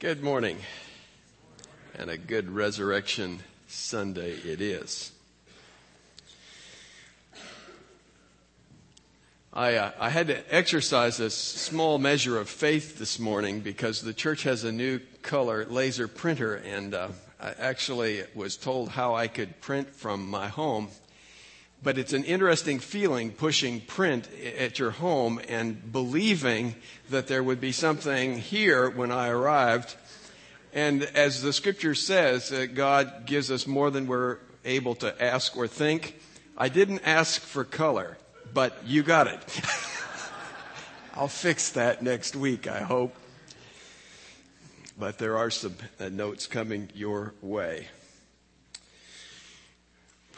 Good morning, and a good Resurrection Sunday it is. I, uh, I had to exercise a small measure of faith this morning because the church has a new color laser printer, and uh, I actually was told how I could print from my home. But it's an interesting feeling pushing print at your home and believing that there would be something here when I arrived. And as the scripture says, uh, God gives us more than we're able to ask or think. I didn't ask for color, but you got it. I'll fix that next week, I hope. But there are some uh, notes coming your way.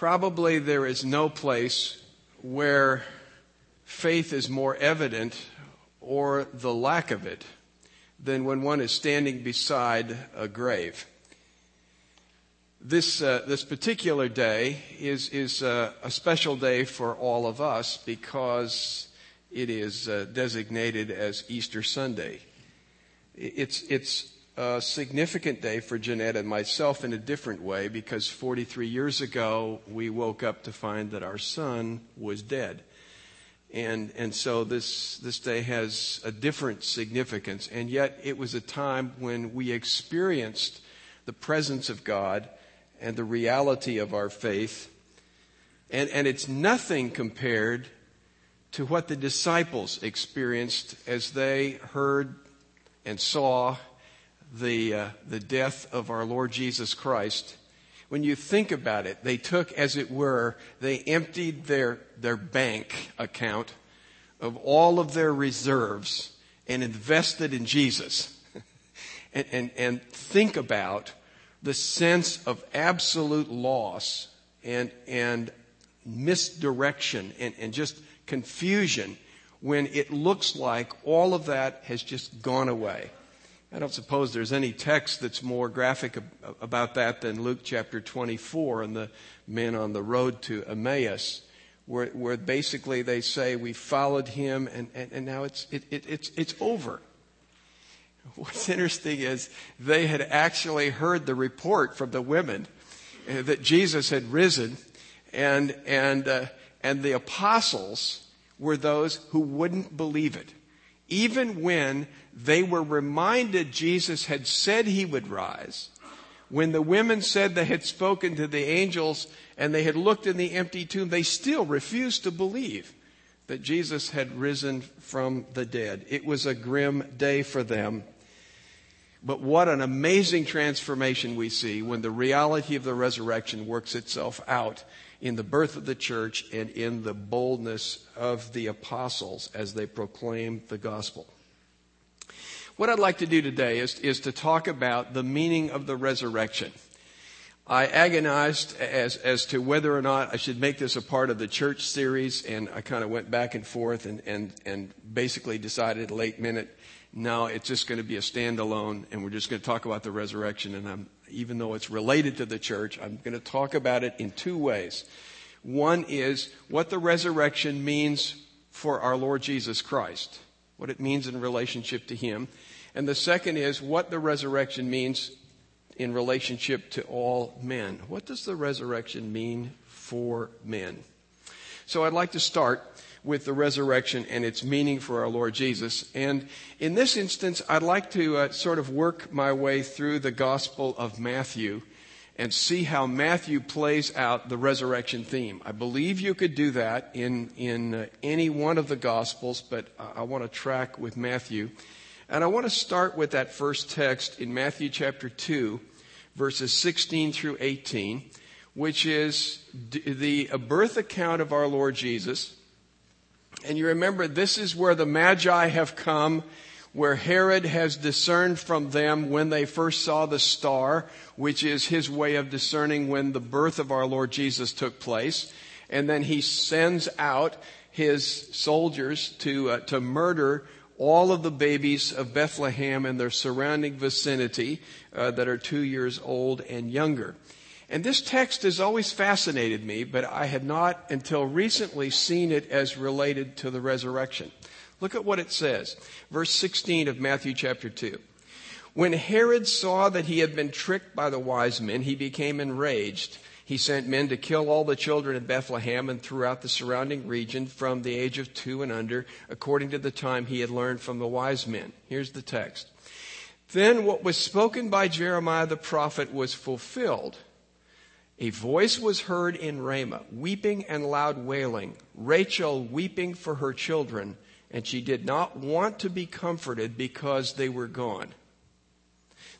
Probably there is no place where faith is more evident or the lack of it than when one is standing beside a grave. This, uh, this particular day is, is uh, a special day for all of us because it is uh, designated as Easter Sunday. It's, it's a significant day for Jeanette and myself in a different way because 43 years ago we woke up to find that our son was dead. And, and so this, this day has a different significance. And yet it was a time when we experienced the presence of God and the reality of our faith. And, and it's nothing compared to what the disciples experienced as they heard and saw the, uh, the death of our Lord Jesus Christ, when you think about it, they took, as it were, they emptied their, their bank account of all of their reserves and invested in Jesus. and, and, and think about the sense of absolute loss and, and misdirection and, and just confusion when it looks like all of that has just gone away. I don't suppose there's any text that's more graphic about that than Luke chapter 24 and the men on the road to Emmaus, where, where basically they say, We followed him and, and, and now it's, it, it, it's, it's over. What's interesting is they had actually heard the report from the women uh, that Jesus had risen, and, and, uh, and the apostles were those who wouldn't believe it. Even when they were reminded Jesus had said he would rise. When the women said they had spoken to the angels and they had looked in the empty tomb, they still refused to believe that Jesus had risen from the dead. It was a grim day for them. But what an amazing transformation we see when the reality of the resurrection works itself out in the birth of the church and in the boldness of the apostles as they proclaim the gospel. What I'd like to do today is, is to talk about the meaning of the resurrection. I agonized as, as to whether or not I should make this a part of the church series, and I kind of went back and forth and, and, and basically decided late minute, no, it's just going to be a standalone, and we're just going to talk about the resurrection. And I'm, even though it's related to the church, I'm going to talk about it in two ways. One is what the resurrection means for our Lord Jesus Christ what it means in relationship to Him. And the second is what the resurrection means in relationship to all men. What does the resurrection mean for men? So I'd like to start with the resurrection and its meaning for our Lord Jesus. And in this instance, I'd like to uh, sort of work my way through the Gospel of Matthew and see how Matthew plays out the resurrection theme. I believe you could do that in, in uh, any one of the Gospels, but I, I want to track with Matthew. And I want to start with that first text in Matthew chapter 2, verses 16 through 18, which is the birth account of our Lord Jesus. And you remember, this is where the Magi have come where Herod has discerned from them when they first saw the star, which is his way of discerning when the birth of our Lord Jesus took place. And then he sends out his soldiers to, uh, to murder all of the babies of Bethlehem and their surrounding vicinity uh, that are two years old and younger. And this text has always fascinated me, but I had not until recently seen it as related to the resurrection. Look at what it says. Verse 16 of Matthew chapter 2. When Herod saw that he had been tricked by the wise men, he became enraged. He sent men to kill all the children in Bethlehem and throughout the surrounding region from the age of two and under, according to the time he had learned from the wise men. Here's the text. Then what was spoken by Jeremiah the prophet was fulfilled. A voice was heard in Ramah, weeping and loud wailing, Rachel weeping for her children, and she did not want to be comforted because they were gone.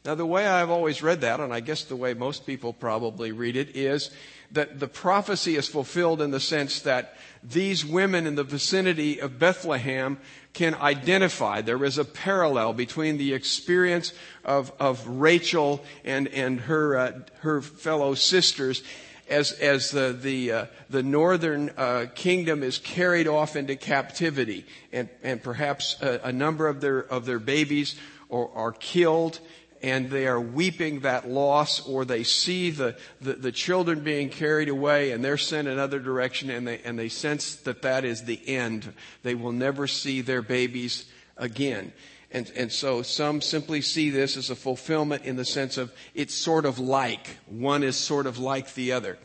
Now, the way I've always read that, and I guess the way most people probably read it, is that the prophecy is fulfilled in the sense that these women in the vicinity of Bethlehem can identify. There is a parallel between the experience of, of Rachel and, and her, uh, her fellow sisters as, as the, the, uh, the northern uh, kingdom is carried off into captivity and, and perhaps a, a number of their, of their babies are, are killed and they are weeping that loss or they see the, the, the, children being carried away and they're sent another direction and they, and they sense that that is the end. They will never see their babies again. And, and so some simply see this as a fulfillment in the sense of it's sort of like. One is sort of like the other.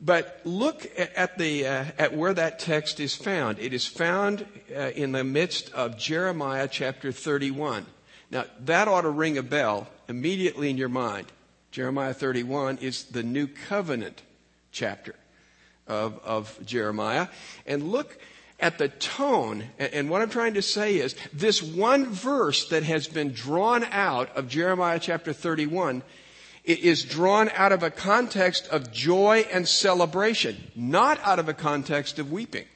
But look at the uh, at where that text is found. It is found uh, in the midst of Jeremiah chapter 31. Now, that ought to ring a bell immediately in your mind. Jeremiah 31 is the new covenant chapter of, of Jeremiah. And look at the tone. And what I'm trying to say is this one verse that has been drawn out of Jeremiah chapter 31 it is drawn out of a context of joy and celebration, not out of a context of weeping.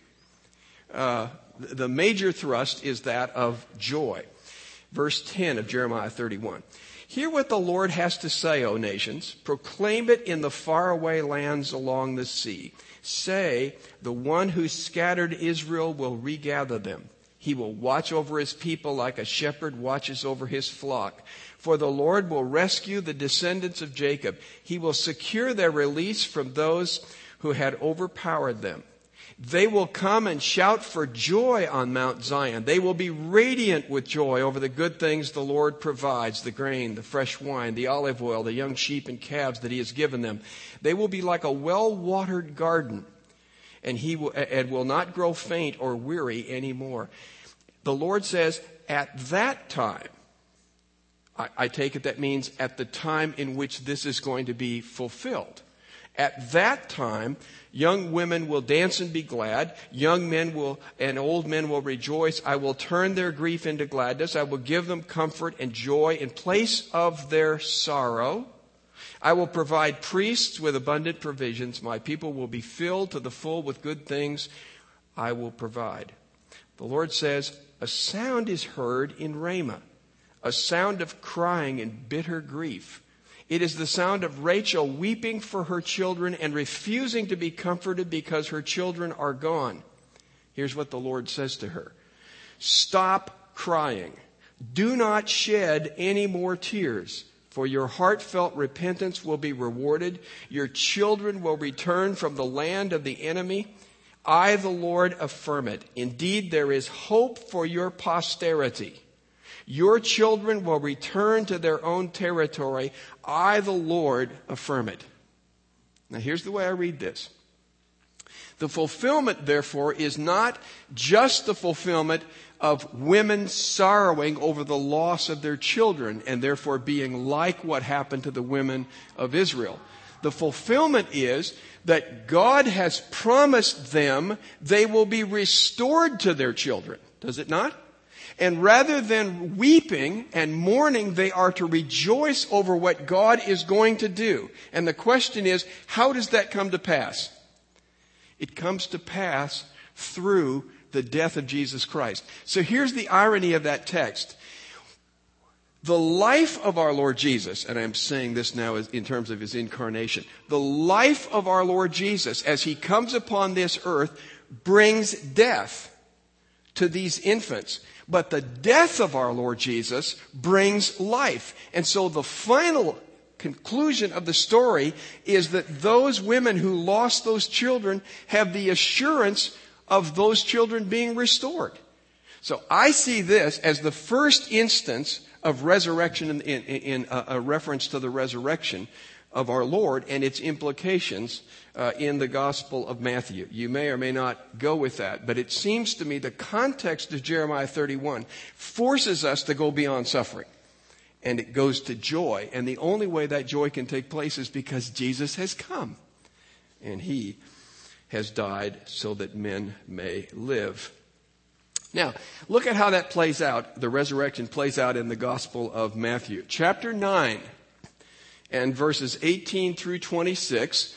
Uh, the major thrust is that of joy verse 10 of Jeremiah 31. Hear what the Lord has to say, O nations. Proclaim it in the faraway lands along the sea. Say, the one who scattered Israel will regather them. He will watch over his people like a shepherd watches over his flock. For the Lord will rescue the descendants of Jacob. He will secure their release from those who had overpowered them. They will come and shout for joy on Mount Zion. They will be radiant with joy over the good things the Lord provides the grain, the fresh wine, the olive oil, the young sheep and calves that He has given them. They will be like a well watered garden, and He will, and will not grow faint or weary anymore. The Lord says, at that time, I, I take it that means at the time in which this is going to be fulfilled. At that time, young women will dance and be glad. Young men will, and old men will rejoice. I will turn their grief into gladness. I will give them comfort and joy in place of their sorrow. I will provide priests with abundant provisions. My people will be filled to the full with good things I will provide. The Lord says, a sound is heard in Ramah, a sound of crying and bitter grief. It is the sound of Rachel weeping for her children and refusing to be comforted because her children are gone. Here's what the Lord says to her. Stop crying. Do not shed any more tears, for your heartfelt repentance will be rewarded. Your children will return from the land of the enemy. I, the Lord, affirm it. Indeed, there is hope for your posterity. Your children will return to their own territory. I, the Lord, affirm it. Now, here's the way I read this. The fulfillment, therefore, is not just the fulfillment of women sorrowing over the loss of their children and therefore being like what happened to the women of Israel. The fulfillment is that God has promised them they will be restored to their children. Does it not? And rather than weeping and mourning, they are to rejoice over what God is going to do. And the question is, how does that come to pass? It comes to pass through the death of Jesus Christ. So here's the irony of that text. The life of our Lord Jesus, and I'm saying this now in terms of his incarnation, the life of our Lord Jesus as he comes upon this earth brings death to these infants. But the death of our Lord Jesus brings life. And so the final conclusion of the story is that those women who lost those children have the assurance of those children being restored. So I see this as the first instance of resurrection in, in, in a, uh, a, reference to the resurrection of our Lord and its implications uh, in the Gospel of Matthew. You may or may not go with that, but it seems to me the context of Jeremiah 31 forces us to go beyond suffering. And it goes to joy. And the only way that joy can take place is because Jesus has come. And he has died so that men may live. Now, look at how that plays out. The resurrection plays out in the Gospel of Matthew. Chapter 9 and verses 18 through 26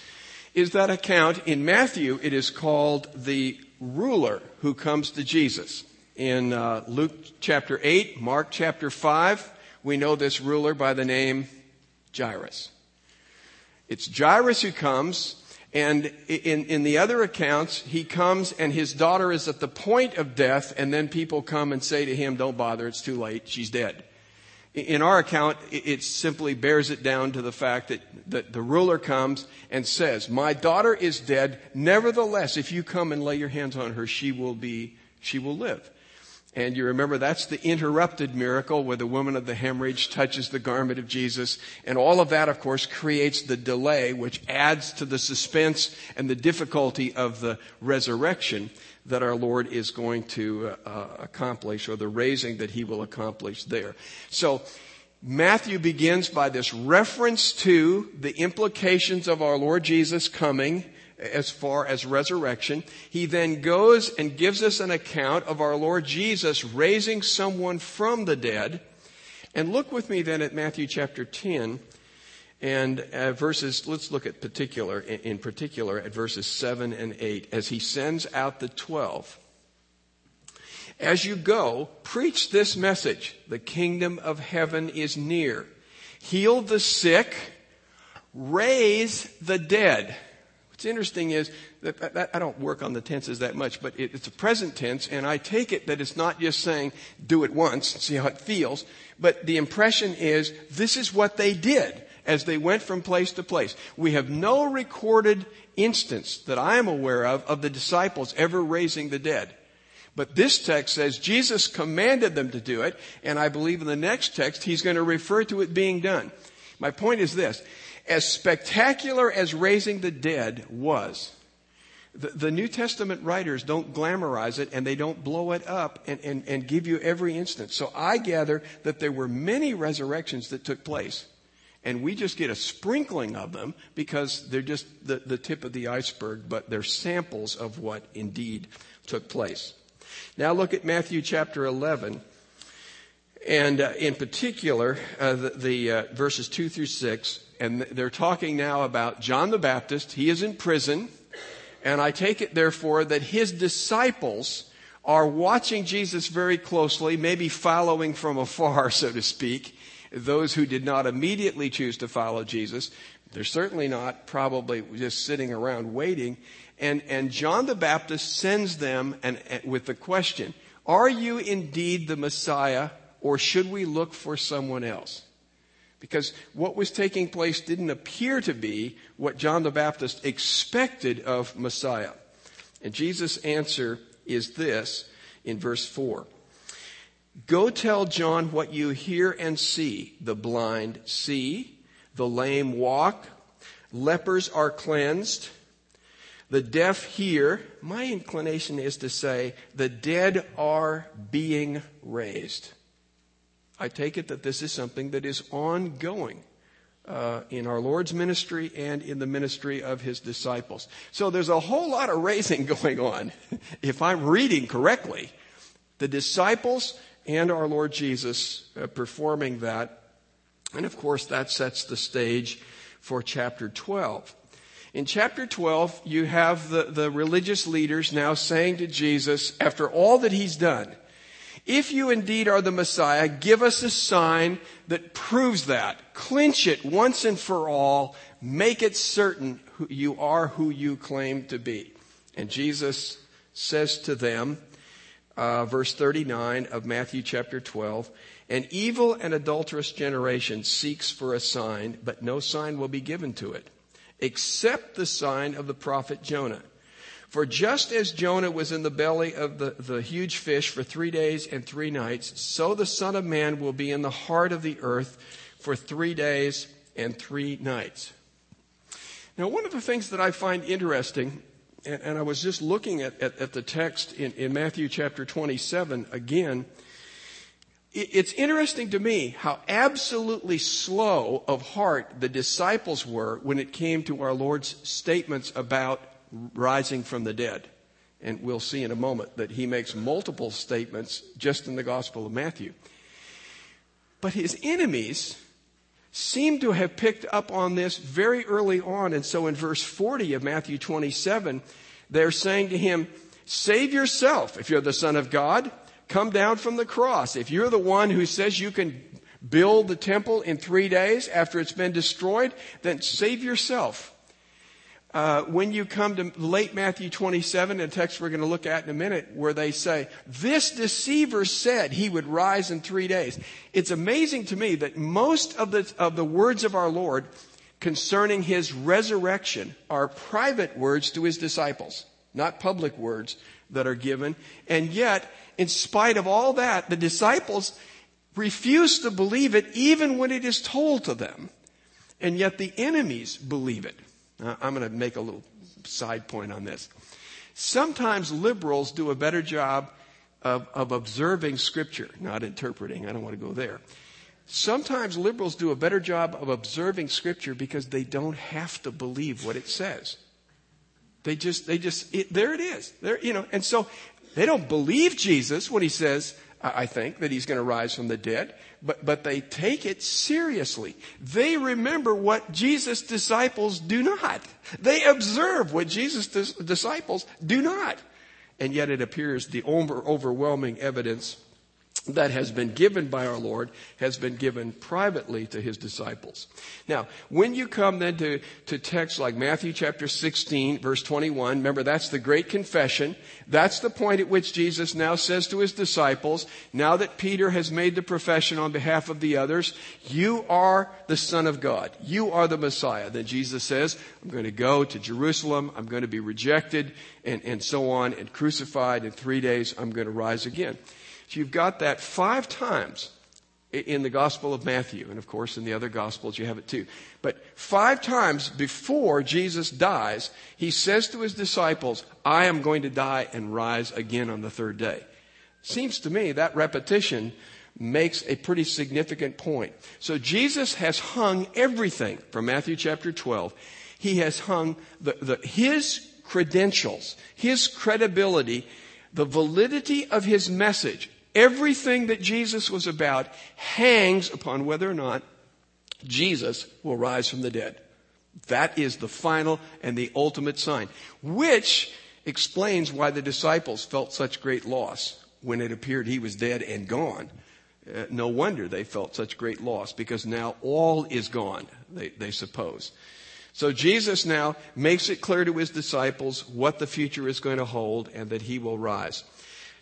is that account. In Matthew, it is called the ruler who comes to Jesus. In uh, Luke chapter 8, Mark chapter 5, we know this ruler by the name Jairus. It's Jairus who comes, and in, in the other accounts, he comes and his daughter is at the point of death, and then people come and say to him, Don't bother, it's too late, she's dead. In our account, it simply bears it down to the fact that, that the ruler comes and says, My daughter is dead. Nevertheless, if you come and lay your hands on her, she will be, she will live. And you remember that's the interrupted miracle where the woman of the hemorrhage touches the garment of Jesus. And all of that, of course, creates the delay, which adds to the suspense and the difficulty of the resurrection that our Lord is going to uh, uh, accomplish or the raising that he will accomplish there. So, Matthew begins by this reference to the implications of our Lord Jesus coming as far as resurrection. He then goes and gives us an account of our Lord Jesus raising someone from the dead. And look with me then at Matthew chapter 10 and verses, let's look at particular, in particular at verses 7 and 8, as he sends out the 12. As you go, preach this message. The kingdom of heaven is near. Heal the sick. Raise the dead. What's interesting is that, I don't work on the tenses that much, but it, it's a present tense, and I take it that it's not just saying do it once, see how it feels, but the impression is this is what they did as they went from place to place. We have no recorded instance that I am aware of of the disciples ever raising the dead. But this text says Jesus commanded them to do it, and I believe in the next text he's going to refer to it being done. My point is this. As spectacular as raising the dead was, the, the New Testament writers don't glamorize it and they don't blow it up and, and, and give you every instance. So I gather that there were many resurrections that took place and we just get a sprinkling of them because they're just the, the tip of the iceberg, but they're samples of what indeed took place. Now look at Matthew chapter 11. And uh, in particular, uh, the, the uh, verses 2 through 6, and they're talking now about John the Baptist. He is in prison, and I take it, therefore, that his disciples are watching Jesus very closely, maybe following from afar, so to speak, those who did not immediately choose to follow Jesus. They're certainly not probably just sitting around waiting. And, and John the Baptist sends them and, and with the question, are you indeed the Messiah or should we look for someone else? Because what was taking place didn't appear to be what John the Baptist expected of Messiah. And Jesus' answer is this in verse 4. Go tell John what you hear and see. The blind see, the lame walk, lepers are cleansed, the deaf hear. My inclination is to say the dead are being raised. I take it that this is something that is ongoing. Uh, in our Lord's ministry and in the ministry of his disciples. So there's a whole lot of raising going on, if I'm reading correctly. The disciples and our Lord Jesus uh, performing that. And of course, that sets the stage for chapter 12. In chapter 12, you have the, the religious leaders now saying to Jesus, after all that he's done, if you indeed are the Messiah, give us a sign that proves that. Clinch it once and for all. Make it certain you are who you claim to be. And Jesus says to them, uh, verse 39 of Matthew chapter 12. An evil and adulterous generation seeks for a sign, but no sign will be given to it, except the sign of the prophet Jonah. For just as Jonah was in the belly of the, the huge fish for three days and three nights, so the Son of Man will be in the heart of the earth for three days and three nights. Now, one of the things that I find interesting, and, and I was just looking at, at, at the text in, in Matthew chapter 27 again, it's interesting to me how absolutely slow of heart the disciples were when it came to our Lord's statements about rising from the dead. And we'll see in a moment that he makes multiple statements just in the Gospel of Matthew. But his enemies seem to have picked up on this very early on. And so in verse 40 of Matthew 27, they're saying to him, Save yourself if you're the Son of God. Come down from the cross. If you're the one who says you can build the temple in three days after it's been destroyed, then save yourself. Uh, when you come to late Matthew 27, a text we're going to look at in a minute, where they say, This deceiver said he would rise in three days. It's amazing to me that most of the, of the words of our Lord concerning his resurrection are private words to his disciples, not public words that are given. And yet, in spite of all that, the disciples refuse to believe it even when it is told to them. And yet the enemies believe it. I'm going to make a little side point on this. Sometimes liberals do a better job of, of observing scripture, not interpreting. I don't want to go there. Sometimes liberals do a better job of observing scripture because they don't have to believe what it says. They just, they just, it, there it is. There, you know, and so they don't believe Jesus when he says, I think, that he's going to rise from the dead, but, but they take it seriously. They remember what Jesus' disciples do not. They observe what Jesus' disciples do not. And yet it appears the over, overwhelming evidence that has been given by our Lord has been given privately to his disciples. Now, when you come then to, to texts like Matthew chapter 16, verse 21, remember that's the great confession. That's the point at which Jesus now says to his disciples, now that Peter has made the profession on behalf of the others, you are the Son of God. You are the Messiah. Then Jesus says, I'm going to go to Jerusalem. I'm going to be rejected and, and so on and crucified. In three days, I'm going to rise again. So you've got that five times in the Gospel of Matthew. And of course, in the other Gospels, you have it too. But five times before Jesus dies, he says to his disciples, I am going to die and rise again on the third day. Seems to me that repetition makes a pretty significant point. So Jesus has hung everything from Matthew chapter 12. He has hung the, the, his credentials, his credibility, the validity of his message Everything that Jesus was about hangs upon whether or not Jesus will rise from the dead. That is the final and the ultimate sign, which explains why the disciples felt such great loss when it appeared he was dead and gone. Uh, no wonder they felt such great loss because now all is gone, they, they suppose. So Jesus now makes it clear to his disciples what the future is going to hold and that he will rise.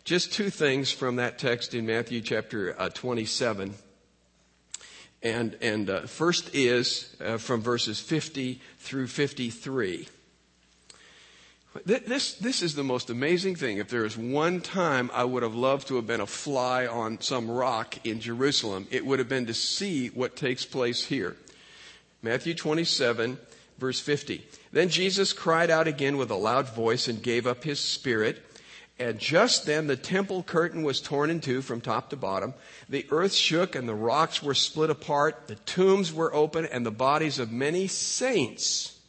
Just two things from that text in Matthew chapter uh, 27. And, and uh, first is uh, from verses 50 through 53. This, this is the most amazing thing. If there is one time I would have loved to have been a fly on some rock in Jerusalem, it would have been to see what takes place here. Matthew 27, verse 50. Then Jesus cried out again with a loud voice and gave up his spirit. And just then the temple curtain was torn in two from top to bottom. The earth shook and the rocks were split apart. The tombs were open and the bodies of many saints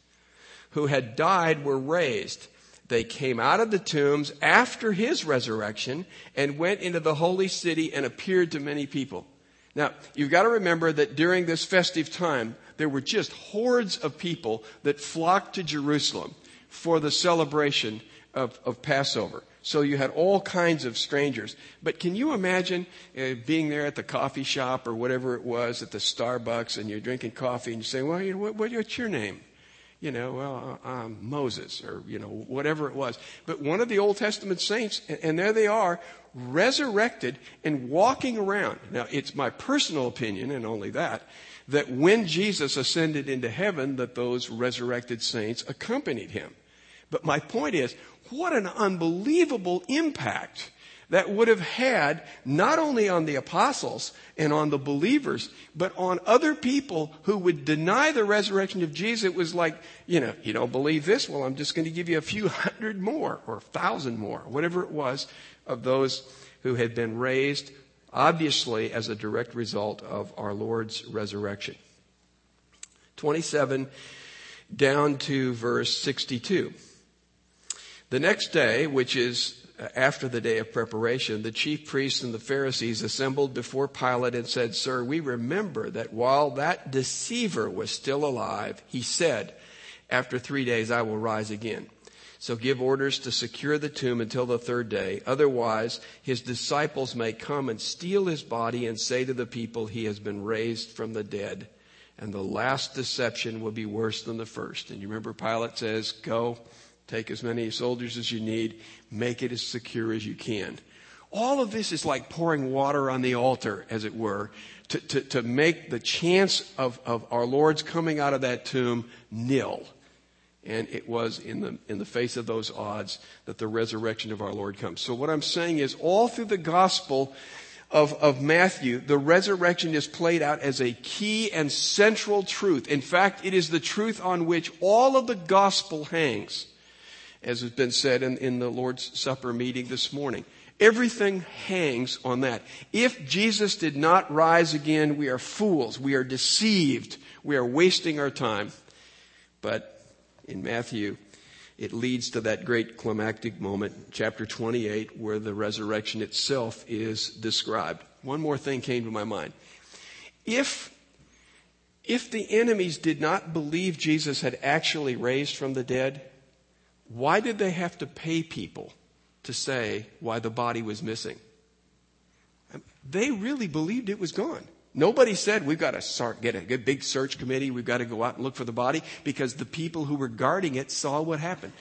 who had died were raised. They came out of the tombs after his resurrection and went into the holy city and appeared to many people. Now, you've got to remember that during this festive time, there were just hordes of people that flocked to Jerusalem for the celebration of, of Passover. So you had all kinds of strangers. But can you imagine uh, being there at the coffee shop or whatever it was at the Starbucks and you're drinking coffee and you say, well, you know, what, what's your name? You know, well, uh, um, Moses or, you know, whatever it was. But one of the Old Testament saints, and, and there they are, resurrected and walking around. Now, it's my personal opinion, and only that, that when Jesus ascended into heaven, that those resurrected saints accompanied him. But my point is, what an unbelievable impact that would have had not only on the apostles and on the believers, but on other people who would deny the resurrection of Jesus. It was like, you know, you don't believe this? Well, I'm just going to give you a few hundred more or a thousand more, whatever it was of those who had been raised, obviously as a direct result of our Lord's resurrection. 27 down to verse 62. The next day, which is uh, after the day of preparation, the chief priests and the Pharisees assembled before Pilate and said, Sir, we remember that while that deceiver was still alive, he said, After three days I will rise again. So give orders to secure the tomb until the third day. Otherwise, his disciples may come and steal his body and say to the people, He has been raised from the dead. And the last deception will be worse than the first. And you remember Pilate says, Go Take as many soldiers as you need. Make it as secure as you can. All of this is like pouring water on the altar, as it were, to, to, to make the chance of, of our Lord's coming out of that tomb nil. And it was in the, in the face of those odds that the resurrection of our Lord comes. So what I'm saying is all through the gospel of, of Matthew, the resurrection is played out as a key and central truth. In fact, it is the truth on which all of the gospel hangs as has been said in, in the Lord's Supper meeting this morning. Everything hangs on that. If Jesus did not rise again, we are fools. We are deceived. We are wasting our time. But in Matthew, it leads to that great climactic moment, chapter 28, where the resurrection itself is described. One more thing came to my mind. If, if the enemies did not believe Jesus had actually raised from the dead, why did they have to pay people to say why the body was missing? Um, they really believed it was gone. Nobody said we've got to get a big search committee, we've got to go out and look for the body because the people who were guarding it saw what happened.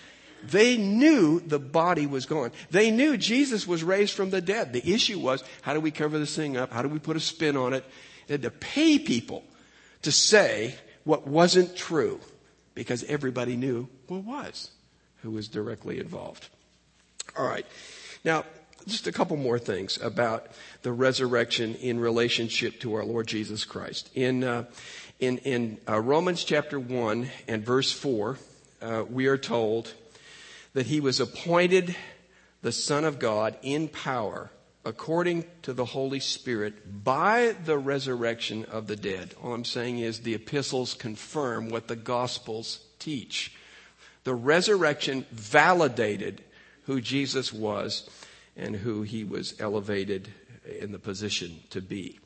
They knew the body was gone. They knew Jesus was raised from the dead. The issue was how do we cover this thing up? How do we put a spin on it? They had to pay people to say what wasn't true because everybody knew what was who was directly involved. All right. Now, just a couple more things about the resurrection in relationship to our Lord Jesus Christ. In, uh, in, in uh, Romans chapter 1 and verse 4, uh, we are told that he was appointed the Son of God in power according to the Holy Spirit by the resurrection of the dead. All I'm saying is the epistles confirm what the Gospels teach. The resurrection validated who Jesus was and who he was elevated in the position to be.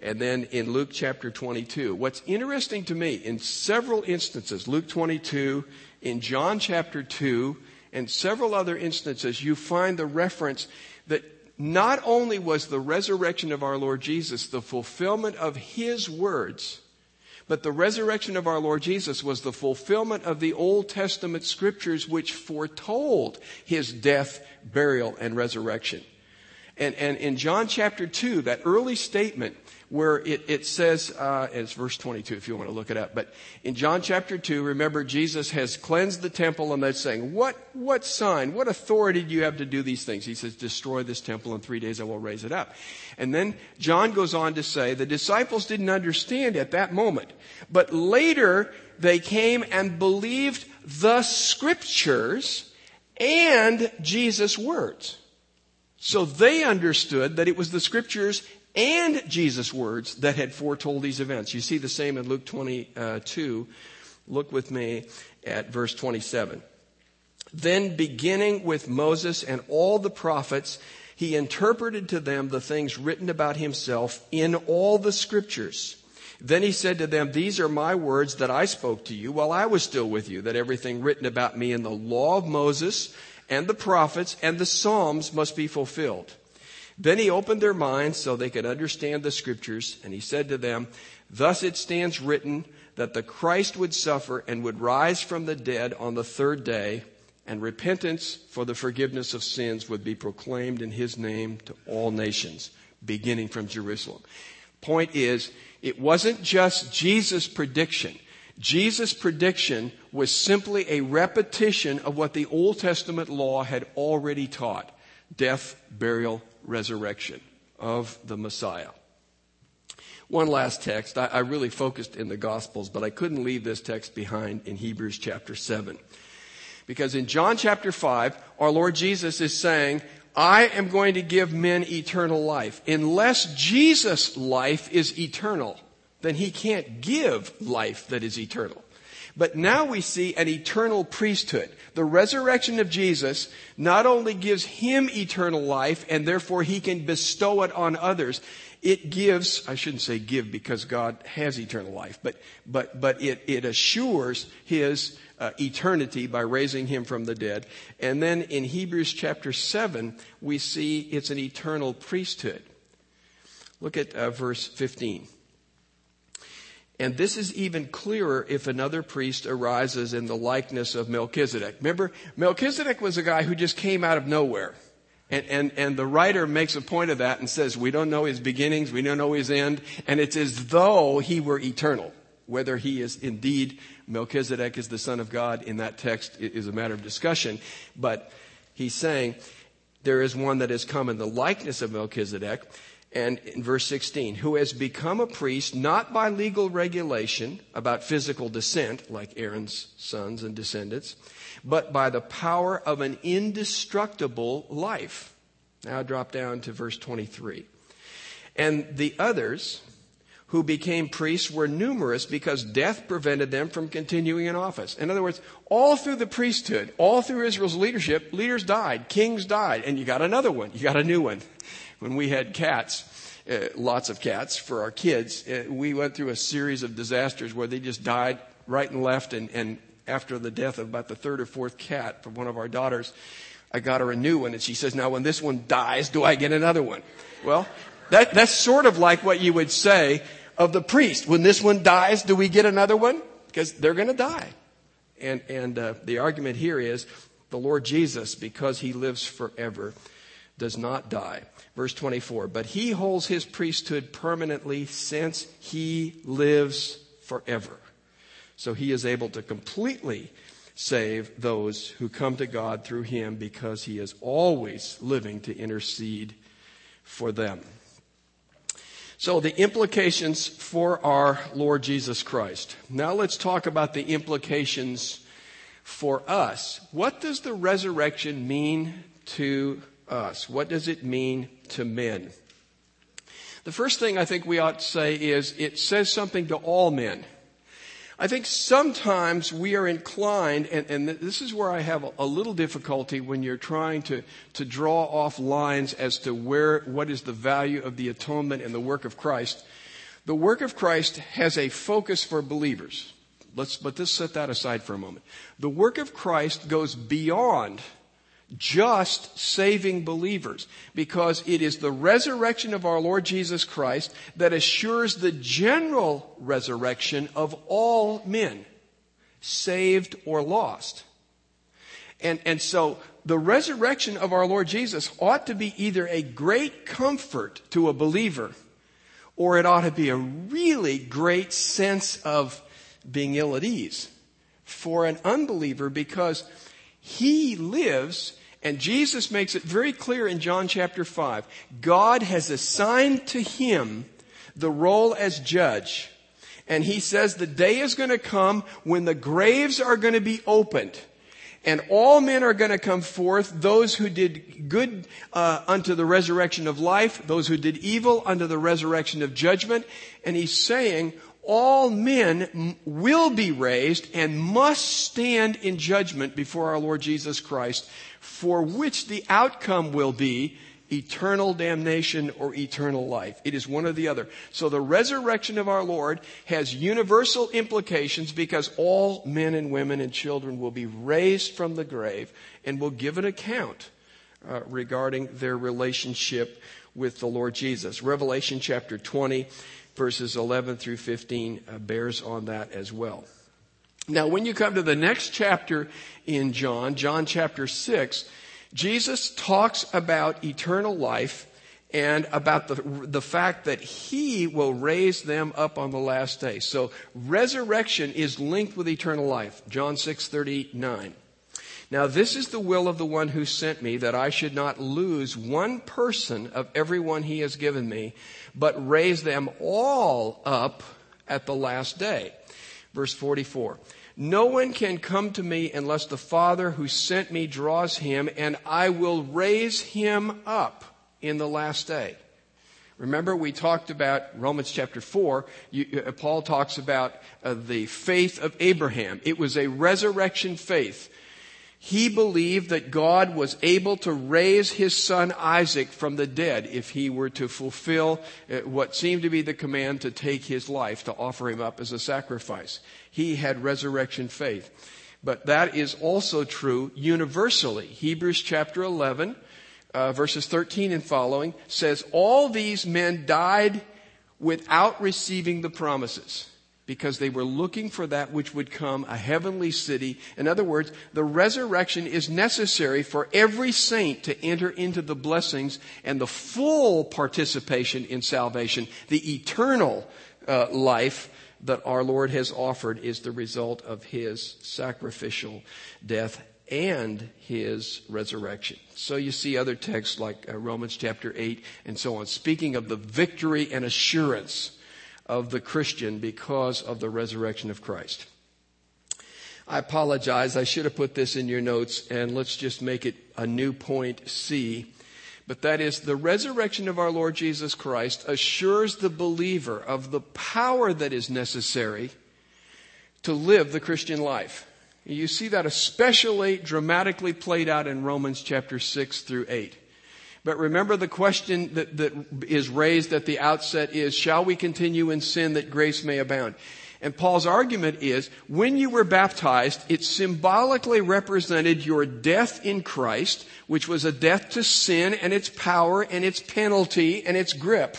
And then in Luke chapter 22, what's interesting to me in several instances, Luke 22, in John chapter 2, and several other instances, you find the reference that not only was the resurrection of our Lord Jesus the fulfillment of his words, but the resurrection of our Lord Jesus was the fulfillment of the Old Testament scriptures which foretold his death, burial, and resurrection. And, and in John chapter 2, that early statement where it, it says, uh, it's verse 22 if you want to look it up, but in John chapter 2, remember Jesus has cleansed the temple and they're saying, what, what sign, what authority do you have to do these things? He says, destroy this temple in three days I will raise it up. And then John goes on to say, the disciples didn't understand at that moment, but later they came and believed the scriptures and Jesus' words. So they understood that it was the scriptures and Jesus' words that had foretold these events. You see the same in Luke 22. Uh, Look with me at verse 27. Then beginning with Moses and all the prophets, he interpreted to them the things written about himself in all the scriptures. Then he said to them, These are my words that I spoke to you while I was still with you, that everything written about me in the law of Moses and the prophets and the Psalms must be fulfilled. Then he opened their minds so they could understand the scriptures, and he said to them, Thus it stands written that the Christ would suffer and would rise from the dead on the third day, and repentance for the forgiveness of sins would be proclaimed in his name to all nations, beginning from Jerusalem. Point is, it wasn't just Jesus' prediction. Jesus' prediction was simply a repetition of what the Old Testament law had already taught death, burial, resurrection of the Messiah. One last text. I, I, really focused in the Gospels, but I couldn't leave this text behind in Hebrews chapter 7. Because in John chapter 5, our Lord Jesus is saying, I am going to give men eternal life. Unless Jesus' life is eternal, then he can't give life that is eternal. But now we see an eternal priesthood. The resurrection of Jesus not only gives him eternal life and therefore he can bestow it on others, it gives, I shouldn't say give because God has eternal life, but, but, but it, it assures his uh, eternity by raising him from the dead. And then in Hebrews chapter 7, we see it's an eternal priesthood. Look at uh, verse 15. And this is even clearer if another priest arises in the likeness of Melchizedek. Remember, Melchizedek was a guy who just came out of nowhere. And, and, and the writer makes a point of that and says, we don't know his beginnings, we don't know his end, and it's as though he were eternal. Whether he is indeed Melchizedek is the son of God in that text is a matter of discussion. But he's saying there is one that has come in the likeness of Melchizedek. And in verse 16, who has become a priest not by legal regulation about physical descent, like Aaron's sons and descendants, but by the power of an indestructible life. Now drop down to verse 23. And the others who became priests were numerous because death prevented them from continuing in office. In other words, all through the priesthood, all through Israel's leadership, leaders died, kings died, and you got another one, you got a new one when we had cats, uh, lots of cats for our kids, uh, we went through a series of disasters where they just died right and left. And, and after the death of about the third or fourth cat from one of our daughters, I got her a new one. And she says, Now, when this one dies, do I get another one? Well, that, that's sort of like what you would say of the priest. When this one dies, do we get another one? Because they're going to die. And, and uh, the argument here is the Lord Jesus, because he lives forever, does not die. Verse 24, but he holds his priesthood permanently since he lives forever. So he is able to completely save those who come to God through him because he is always living to intercede for them. So the implications for our Lord Jesus Christ. Now let's talk about the implications for us. What does the resurrection mean to us? What does it mean to men? The first thing I think we ought to say is it says something to all men. I think sometimes we are inclined, and, and, this is where I have a, little difficulty when you're trying to, to draw off lines as to where, what is the value of the atonement and the work of Christ. The work of Christ has a focus for believers. Let's, but let's set that aside for a moment. The work of Christ goes beyond just saving believers because it is the resurrection of our Lord Jesus Christ that assures the general resurrection of all men, saved or lost. And, and so the resurrection of our Lord Jesus ought to be either a great comfort to a believer or it ought to be a really great sense of being ill at ease for an unbeliever because he lives and Jesus makes it very clear in John chapter 5. God has assigned to him the role as judge. And he says the day is going to come when the graves are going to be opened. And all men are going to come forth, those who did good uh, unto the resurrection of life, those who did evil unto the resurrection of judgment. And he's saying, all men will be raised and must stand in judgment before our Lord Jesus Christ, for which the outcome will be eternal damnation or eternal life. It is one or the other. So the resurrection of our Lord has universal implications because all men and women and children will be raised from the grave and will give an account uh, regarding their relationship with the Lord Jesus. Revelation chapter 20 verses 11 through 15 uh, bears on that as well. Now, when you come to the next chapter in John, John chapter 6, Jesus talks about eternal life and about the, the fact that he will raise them up on the last day. So resurrection is linked with eternal life. John 6:39. Now this is the will of the one who sent me that I should not lose one person of everyone he has given me, but raise them all up at the last day. Verse 44. No one can come to me unless the Father who sent me draws him, and I will raise him up in the last day. Remember, we talked about Romans chapter 4. You, uh, Paul talks about uh, the faith of Abraham. It was a resurrection faith. He believed that God was able to raise his son Isaac from the dead if he were to fulfill uh, what seemed to be the command to take his life, to offer him up as a sacrifice. He had resurrection faith. But that is also true universally. Hebrews chapter 11 uh, verses 13 and following, says, All these men died without receiving the promises because they were looking for that which would come, a heavenly city. In other words, the resurrection is necessary for every saint to enter into the blessings and the full participation in salvation. The eternal uh, life that our Lord has offered is the result of His sacrificial death and his resurrection. So you see other texts like uh, Romans chapter 8 and so on, speaking of the victory and assurance of the Christian because of the resurrection of Christ. I apologize. I should have put this in your notes and let's just make it a new point C. But that is the resurrection of our Lord Jesus Christ assures the believer of the power that is necessary to live the Christian life. You see that especially dramatically played out in Romans chapter 6 through 8. But remember the question that, that is raised at the outset is, shall we continue in sin that grace may abound? And Paul's argument is, when you were baptized, it symbolically represented your death in Christ, which was a death to sin and its power and its penalty and its grip.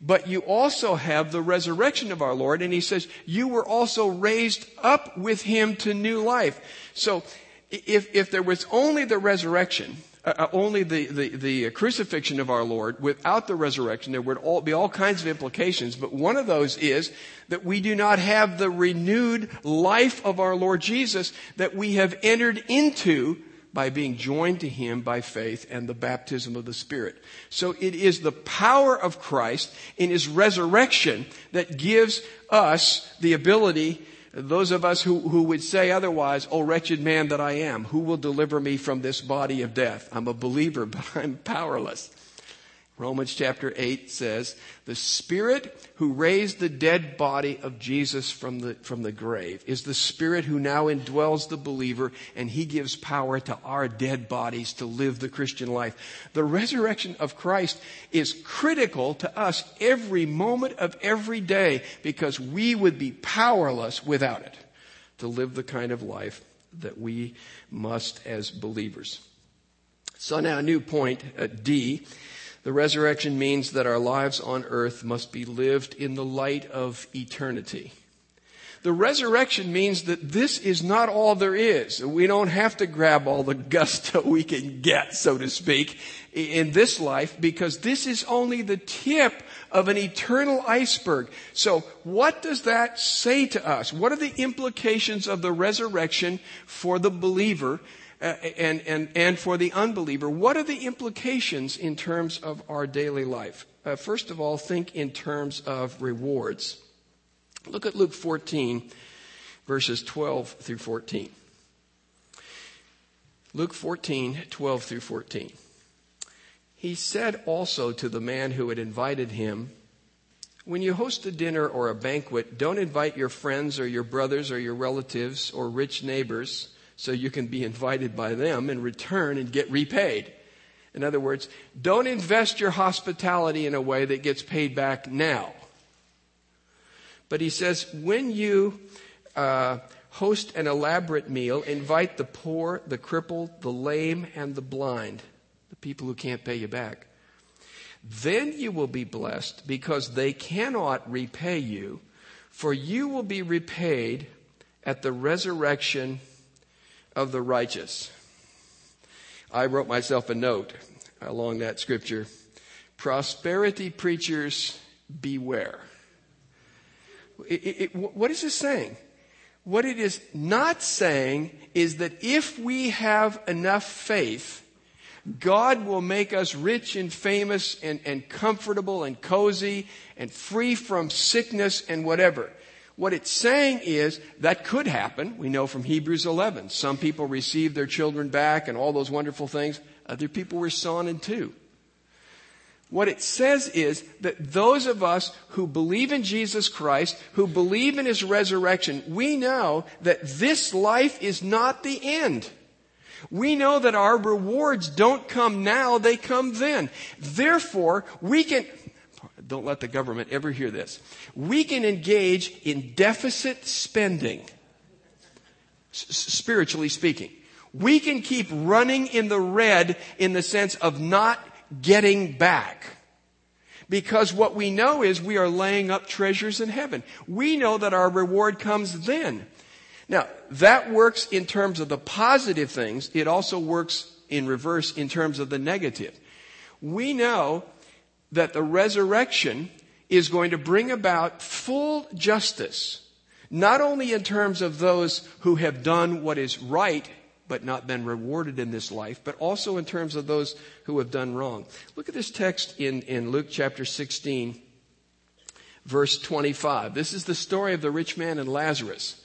But you also have the resurrection of our Lord, and he says, you were also raised up with him to new life. So, if, if there was only the resurrection, uh, uh, only the, the, the, crucifixion of our Lord, without the resurrection, there would all, be all kinds of implications. But one of those is that we do not have the renewed life of our Lord Jesus that we have entered into by being joined to Him by faith and the baptism of the Spirit. So it is the power of Christ in His resurrection that gives us the ability those of us who, who would say otherwise, oh wretched man that I am, who will deliver me from this body of death? I'm a believer, but I'm powerless. Romans chapter 8 says, the Spirit who raised the dead body of Jesus from the, from the grave is the Spirit who now indwells the believer and He gives power to our dead bodies to live the Christian life. The resurrection of Christ is critical to us every moment of every day because we would be powerless without it to live the kind of life that we must as believers. So now a new point, uh, D the resurrection means that our lives on earth must be lived in the light of eternity. The resurrection means that this is not all there is. We don't have to grab all the gusto we can get, so to speak, in this life because this is only the tip of an eternal iceberg. So what does that say to us? What are the implications of the resurrection for the believer? Uh, and, and, and for the unbeliever, what are the implications in terms of our daily life? Uh, first of all, think in terms of rewards. Look at Luke 14, verses 12 through 14. Luke 14, 12 through 14. He said also to the man who had invited him, When you host a dinner or a banquet, don't invite your friends or your brothers or your relatives or rich neighbors so you can be invited by them and return and get repaid. In other words, don't invest your hospitality in a way that gets paid back now. But he says, when you uh, host an elaborate meal, invite the poor, the crippled, the lame, and the blind, the people who can't pay you back. Then you will be blessed because they cannot repay you, for you will be repaid at the resurrection of the righteous. I wrote myself a note along that scripture Prosperity preachers, beware. It, it, it, what is this saying? What it is not saying is that if we have enough faith, God will make us rich and famous and, and comfortable and cozy and free from sickness and whatever. What it's saying is that could happen. We know from Hebrews 11. Some people received their children back and all those wonderful things. Other people were sawn in two. What it says is that those of us who believe in Jesus Christ, who believe in His resurrection, we know that this life is not the end. We know that our rewards don't come now, they come then. Therefore, we can, don't let the government ever hear this. We can engage in deficit spending, spiritually speaking. We can keep running in the red in the sense of not getting back. Because what we know is we are laying up treasures in heaven. We know that our reward comes then. Now, that works in terms of the positive things. It also works in reverse in terms of the negative. We know that the resurrection is going to bring about full justice, not only in terms of those who have done what is right but not been rewarded in this life, but also in terms of those who have done wrong. Look at this text in, in Luke chapter 16, verse 25. This is the story of the rich man and Lazarus.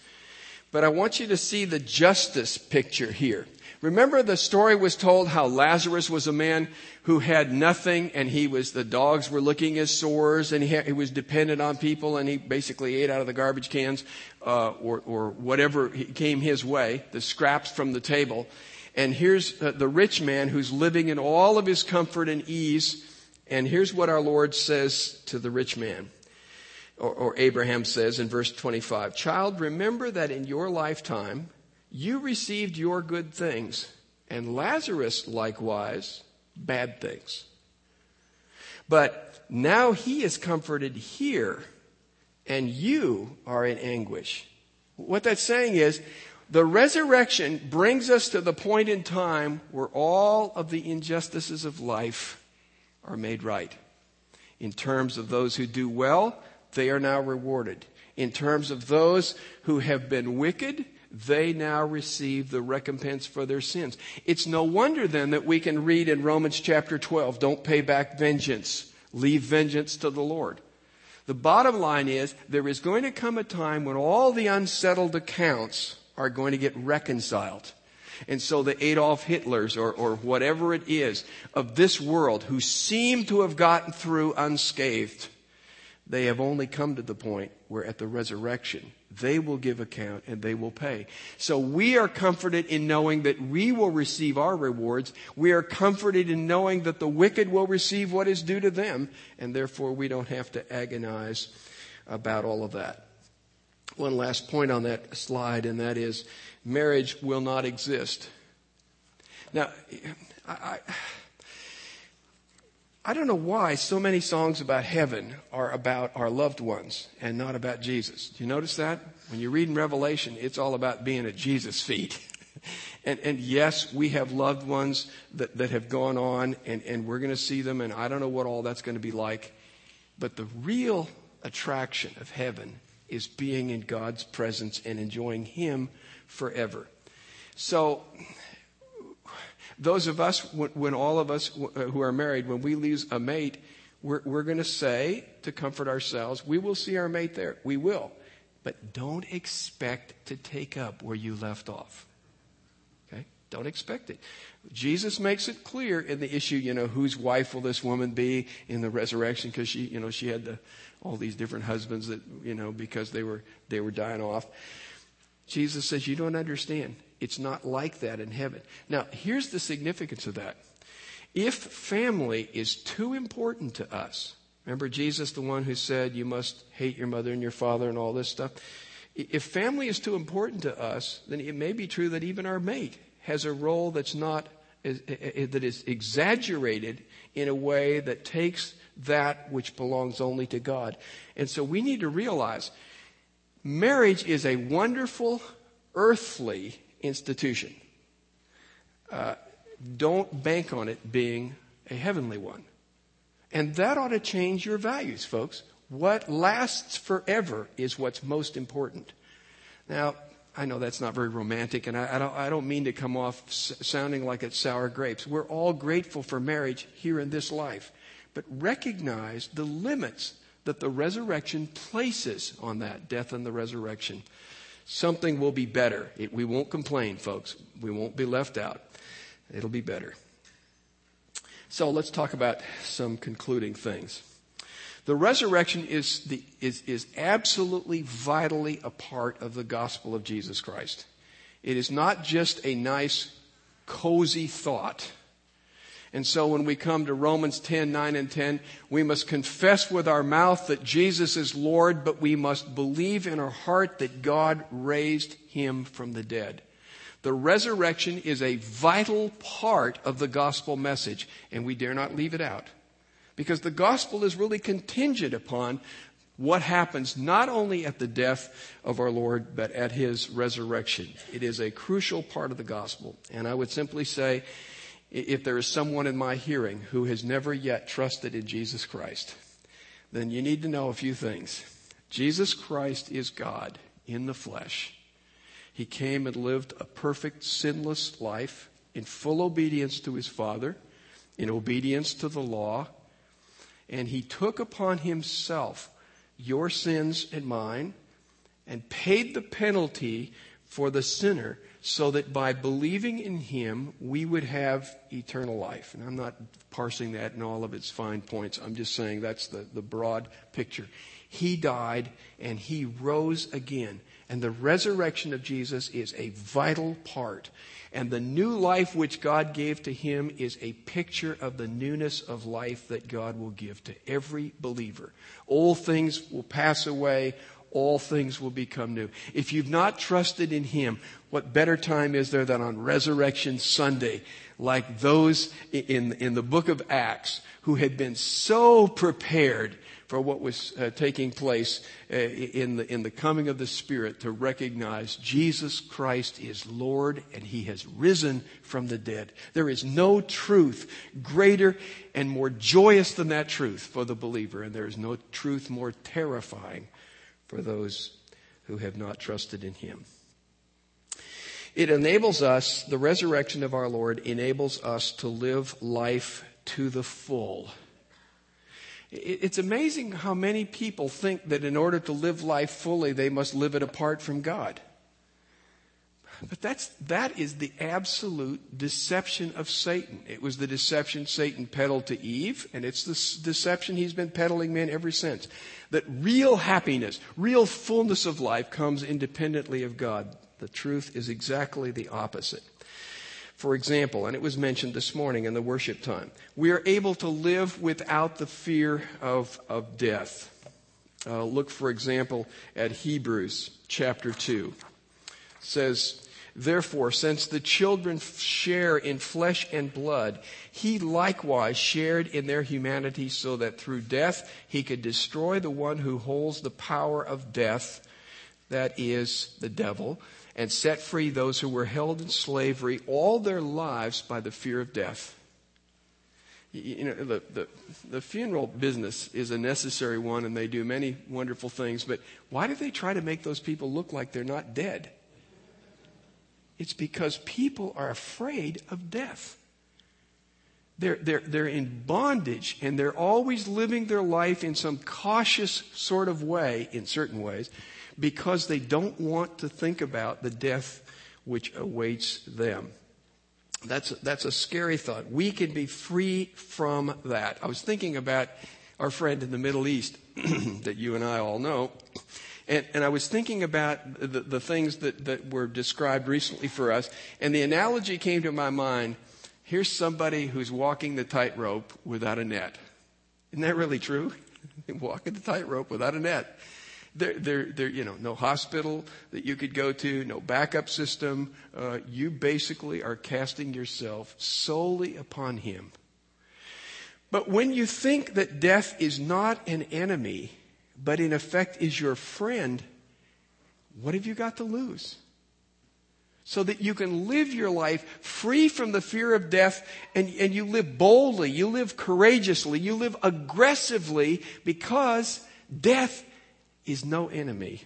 But I want you to see the justice picture here. Remember the story was told how Lazarus was a man who had nothing and he was, the dogs were licking his sores and he, had, he was dependent on people and he basically ate out of the garbage cans, uh, or, or whatever came his way, the scraps from the table. And here's uh, the rich man who's living in all of his comfort and ease. And here's what our Lord says to the rich man. Or, or Abraham says in verse 25, Child, remember that in your lifetime, you received your good things, and Lazarus likewise bad things. But now he is comforted here, and you are in anguish. What that's saying is, the resurrection brings us to the point in time where all of the injustices of life are made right. In terms of those who do well, they are now rewarded. In terms of those who have been wicked, they now receive the recompense for their sins. It's no wonder then that we can read in Romans chapter 12, don't pay back vengeance. Leave vengeance to the Lord. The bottom line is there is going to come a time when all the unsettled accounts are going to get reconciled. And so the Adolf Hitlers or, or whatever it is of this world who seem to have gotten through unscathed, they have only come to the point where at the resurrection they will give account and they will pay. So we are comforted in knowing that we will receive our rewards. We are comforted in knowing that the wicked will receive what is due to them, and therefore we don't have to agonize about all of that. One last point on that slide, and that is marriage will not exist. Now, I, I I don't know why so many songs about heaven are about our loved ones and not about Jesus. Do you notice that? When you read in Revelation, it's all about being at Jesus' feet. and, and yes, we have loved ones that, that have gone on and, and we're going to see them and I don't know what all that's going to be like. But the real attraction of heaven is being in God's presence and enjoying Him forever. So, those of us, when all of us uh, who are married, when we lose a mate, we're, we're going to say to comfort ourselves, we will see our mate there. We will. But don't expect to take up where you left off. Okay? Don't expect it. Jesus makes it clear in the issue, you know, whose wife will this woman be in the resurrection? Because she, you know, she had the, all these different husbands that, you know, because they were, they were dying off. Jesus says, you don't understand. It's not like that in heaven. Now, here's the significance of that. If family is too important to us, remember Jesus, the one who said you must hate your mother and your father and all this stuff? If family is too important to us, then it may be true that even our mate has a role that's not, that is exaggerated in a way that takes that which belongs only to God. And so we need to realize marriage is a wonderful earthly institution. Uh, don't bank on it being a heavenly one. And that ought to change your values, folks. What lasts forever is what's most important. Now, I know that's not very romantic, and I, I, don't, I don't, mean to come off s- sounding like it's sour grapes. We're all grateful for marriage here in this life, but recognize the limits that the resurrection places on that death and the resurrection. Something will be better. It, we won't complain, folks. We won't be left out. It'll be better. So let's talk about some concluding things. The resurrection is, the, is, is absolutely vitally a part of the gospel of Jesus Christ. It is not just a nice, cozy thought. And so when we come to Romans 10, 9 and 10, we must confess with our mouth that Jesus is Lord, but we must believe in our heart that God raised him from the dead. The resurrection is a vital part of the gospel message, and we dare not leave it out. Because the gospel is really contingent upon what happens not only at the death of our Lord, but at his resurrection. It is a crucial part of the gospel. And I would simply say, if there is someone in my hearing who has never yet trusted in Jesus Christ, then you need to know a few things. Jesus Christ is God in the flesh. He came and lived a perfect, sinless life in full obedience to his Father, in obedience to the law, and he took upon himself your sins and mine and paid the penalty for the sinner so that by believing in him we would have eternal life. And I'm not parsing that in all of its fine points. I'm just saying that's the, the broad picture. He died and he rose again. And the resurrection of Jesus is a vital part. And the new life which God gave to him is a picture of the newness of life that God will give to every believer. All things will pass away. All things will become new. If you've not trusted in him, what better time is there than on Resurrection Sunday, like those in, in the book of Acts who had been so prepared for what was uh, taking place uh, in, the, in the coming of the Spirit to recognize Jesus Christ is Lord and He has risen from the dead. There is no truth greater and more joyous than that truth for the believer, and there is no truth more terrifying for those who have not trusted in Him. It enables us, the resurrection of our Lord enables us to live life to the full it's amazing how many people think that in order to live life fully, they must live it apart from God. But that's, that is the absolute deception of Satan. It was the deception Satan peddled to Eve, and it's the deception he's been peddling men ever since. That real happiness, real fullness of life comes independently of God. The truth is exactly the opposite. For example, and it was mentioned this morning in the worship time, we are able to live without the fear of, of death. Uh, look, for example, at Hebrews chapter 2. It says, Therefore, since the children share in flesh and blood, he likewise shared in their humanity so that through death he could destroy the one who holds the power of death, that is, the devil and set free those who were held in slavery all their lives by the fear of death. You know, the, the, the, funeral business is a necessary one and they do many wonderful things, but why do they try to make those people look like they're not dead? It's because people are afraid of death. They're, they're, they're in bondage and they're always living their life in some cautious sort of way, in certain ways, because they don't want to think about the death which awaits them. That's, that's a scary thought. We can be free from that. I was thinking about our friend in the Middle East that you and I all know. And, and I was thinking about the, the things that, that were described recently for us. And the analogy came to my mind. Here's somebody who's walking the tightrope without a net. Isn't that really true? walking the tightrope without a net. There, there, there, you know, no hospital that you could go to, no backup system. Uh, you basically are casting yourself solely upon Him. But when you think that death is not an enemy, but in effect is your friend, what have you got to lose? so that you can live your life free from the fear of death and, and you live boldly, you live courageously, you live aggressively because death is no enemy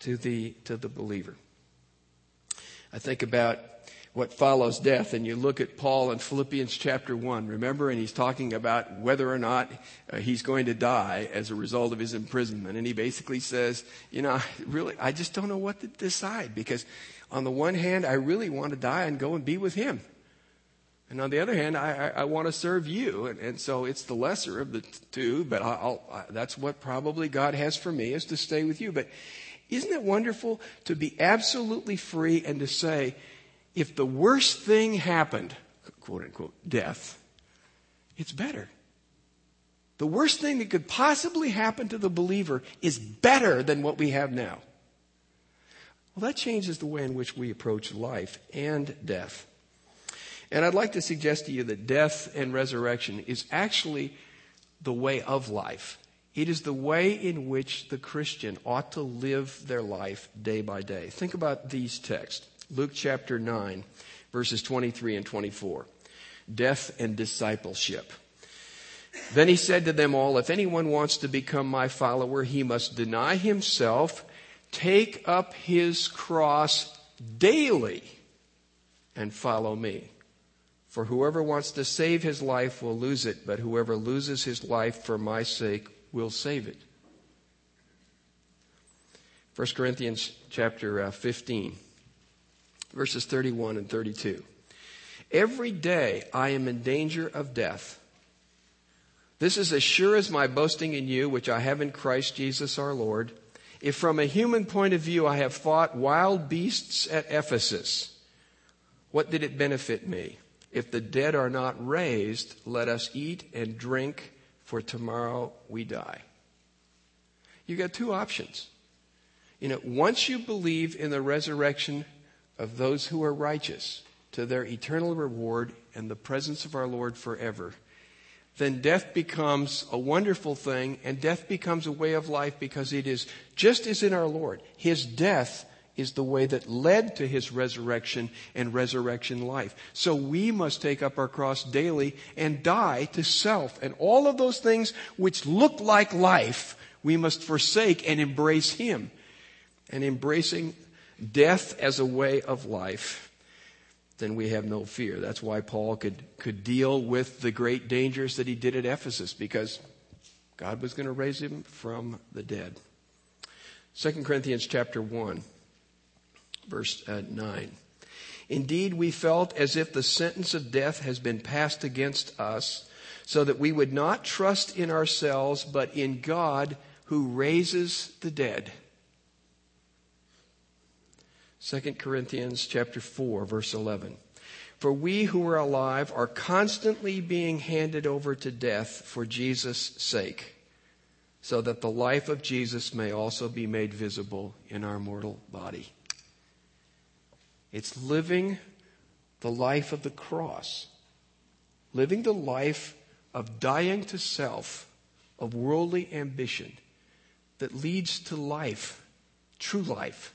to the, to the believer. I think about what follows death. And you look at Paul in Philippians chapter 1, remember? And he's talking about whether or not uh, he's going to die as a result of his imprisonment. And he basically says, you know, really, I just don't know what to decide because on the one hand, I really want to die and go and be with him. And on the other hand, I, I, I want to serve you. And, and, so it's the lesser of the two, but I'll, I, that's what probably God has for me is to stay with you. But isn't it wonderful to be absolutely free and to say, if the worst thing happened, quote unquote, death, it's better. The worst thing that could possibly happen to the believer is better than what we have now. Well, that changes the way in which we approach life and death. And I'd like to suggest to you that death and resurrection is actually the way of life. It is the way in which the Christian ought to live their life day by day. Think about these texts. Luke chapter 9, verses 23 and 24. Death and discipleship. Then he said to them all, If anyone wants to become my follower, he must deny himself, take up his cross daily, and follow me. For whoever wants to save his life will lose it, but whoever loses his life for my sake will save it. 1 Corinthians chapter uh, 15 verses 31 and 32. Every day I am in danger of death. This is as sure as my boasting in you, which I have in Christ Jesus our Lord. If from a human point of view I have fought wild beasts at Ephesus, what did it benefit me? If the dead are not raised, let us eat and drink, for tomorrow we die. You got two options. You know, once you believe in the resurrection of those who are righteous to their eternal reward and the presence of our Lord forever, then death becomes a wonderful thing and death becomes a way of life because it is just as in our Lord. His death is the way that led to his resurrection and resurrection life. So we must take up our cross daily and die to self. And all of those things which look like life, we must forsake and embrace him. And embracing death as a way of life, then we have no fear. That's why Paul could, could deal with the great dangers that he did at Ephesus because God was going to raise him from the dead. 2 Corinthians chapter 1, verse uh, 9. Indeed, we felt as if the sentence of death has been passed against us, so that we would not trust in ourselves, but in God who raises the dead. 2 Corinthians chapter 4 verse 11. For we who are alive are constantly being handed over to death for Jesus' sake, so that the life of Jesus may also be made visible in our mortal body. It's living the life of the cross, living the life of dying to self, of worldly ambition that leads to life, true life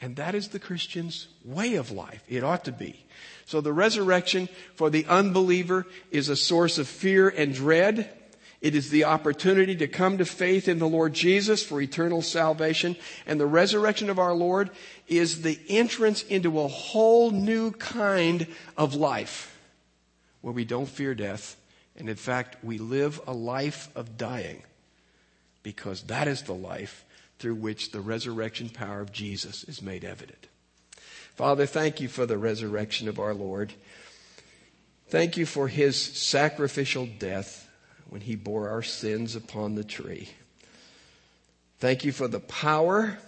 and that is the Christian's way of life. It ought to be. So the resurrection for the unbeliever is a source of fear and dread. It is the opportunity to come to faith in the Lord Jesus for eternal salvation. And the resurrection of our Lord is the entrance into a whole new kind of life where we don't fear death. And in fact, we live a life of dying because that is the life through which the resurrection power of Jesus is made evident. Father, thank you for the resurrection of our Lord. Thank you for his sacrificial death when he bore our sins upon the tree. Thank you for the power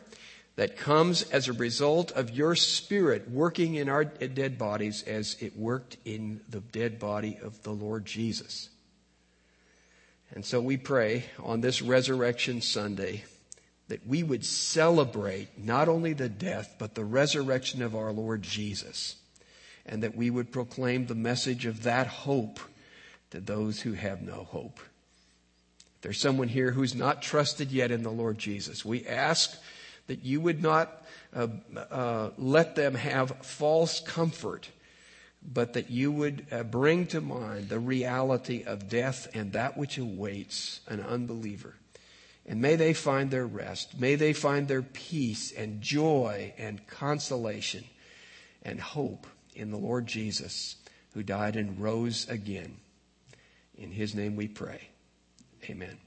that comes as a result of your spirit working in our dead bodies as it worked in the dead body of the Lord Jesus. And so we pray on this resurrection Sunday that we would celebrate not only the death, but the resurrection of our Lord Jesus, and that we would proclaim the message of that hope to those who have no hope. If there's someone here who's not trusted yet in the Lord Jesus, we ask that you would not uh, uh, let them have false comfort, but that you would uh, bring to mind the reality of death and that which awaits an unbeliever. And may they find their rest. May they find their peace and joy and consolation and hope in the Lord Jesus, who died and rose again. In his name we pray. Amen.